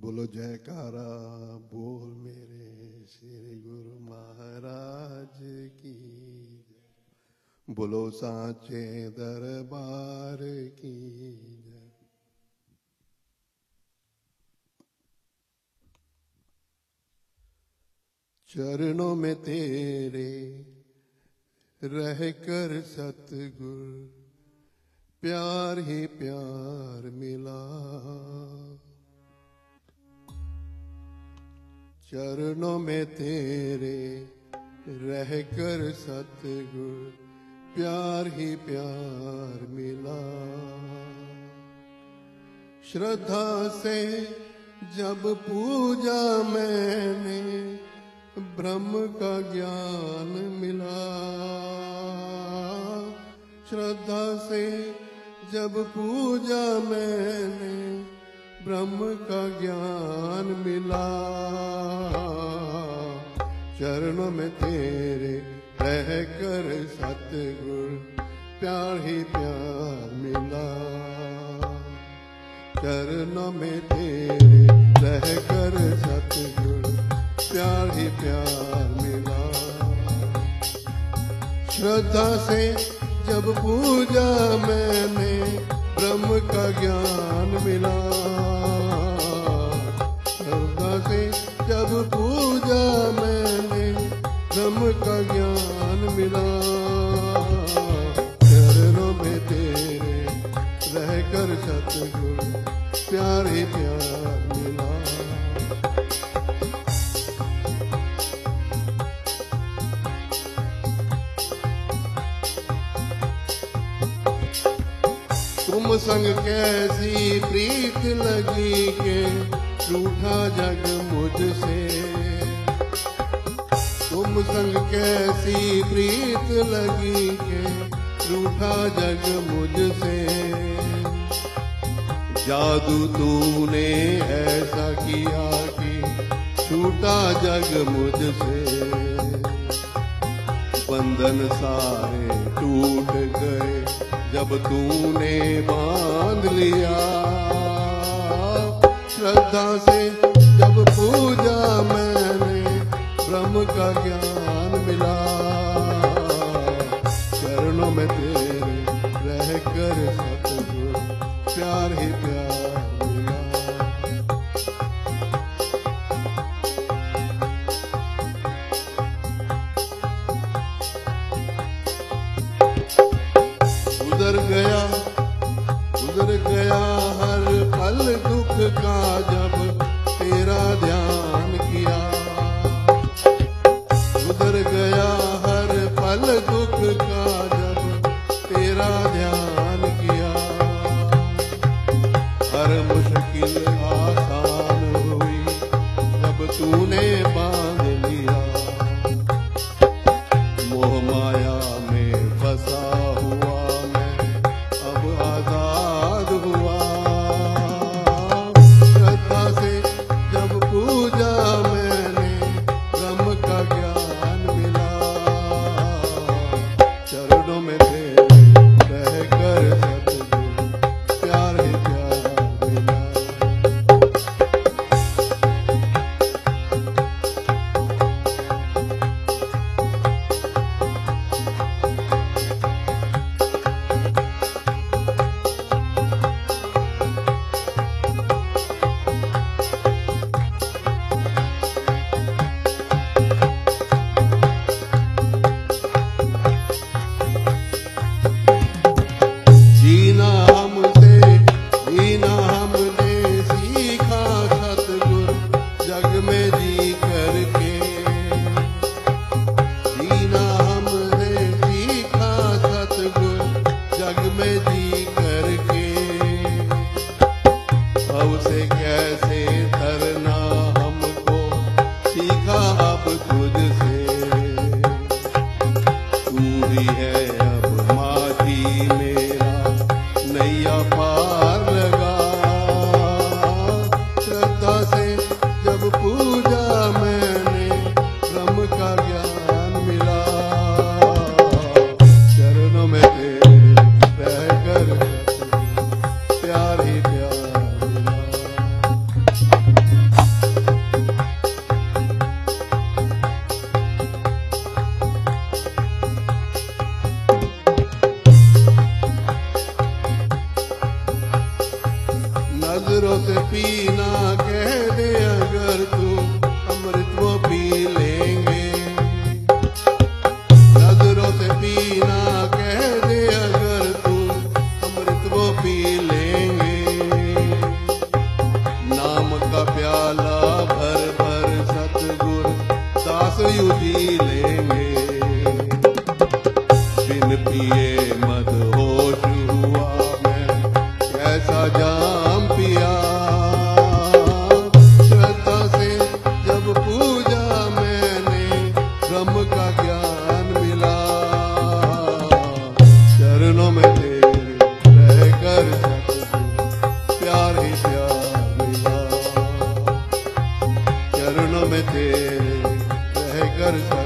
बोलो जयकारा, बोल मेरे श्री गुरु महाराज की। बोलो साचे दरबार की चरणों में तेरे रह कर सतगुर, प्यार ही प्यार मिला। चरणों में तेरे रह कर सतगुर प्यार ही प्यार मिला। श्रद्धा से जब पूजा मैंने, ब्रह्म का ज्ञान मिला। श्रद्धा से जब पूजा मैंने, ब्रह्म का ज्ञान मिला। चरणों में तेरे रह कर सतगुर प्यार ही प्यार मिला। चरणों में तेरे रह कर सतगुर प्यार ही प्यार मिला। श्रद्धा से जब पूजा मैंने संग कैसी प्रीत लगी के रूठा जग मुझसे। तुम संग कैसी प्रीत लगी के रूठा जग मुझसे। जादू तूने ऐसा किया कि छूटा जग मुझसे। बंधन सारे टूट गए जब तूने बाँध लिया। श्रद्धा से जब पूजा मैंने, ब्रह्म का ज्ञान मिला। चरणों में तेरे रह कर सतगुरु प्यार ही प्यार गुजर गया गुजर गया हर पल दुख का जब तेरा ध्यान किया। गुजर गया हर पल दुख का से पीना कह दे अगर तू, अमृत वो पी लेंगे। नज़रों से पीना कह दे अगर तू, अमृत वो पी लेंगे। नाम का प्याला भर भर सतगुर दास यू पी लेंगे। मिला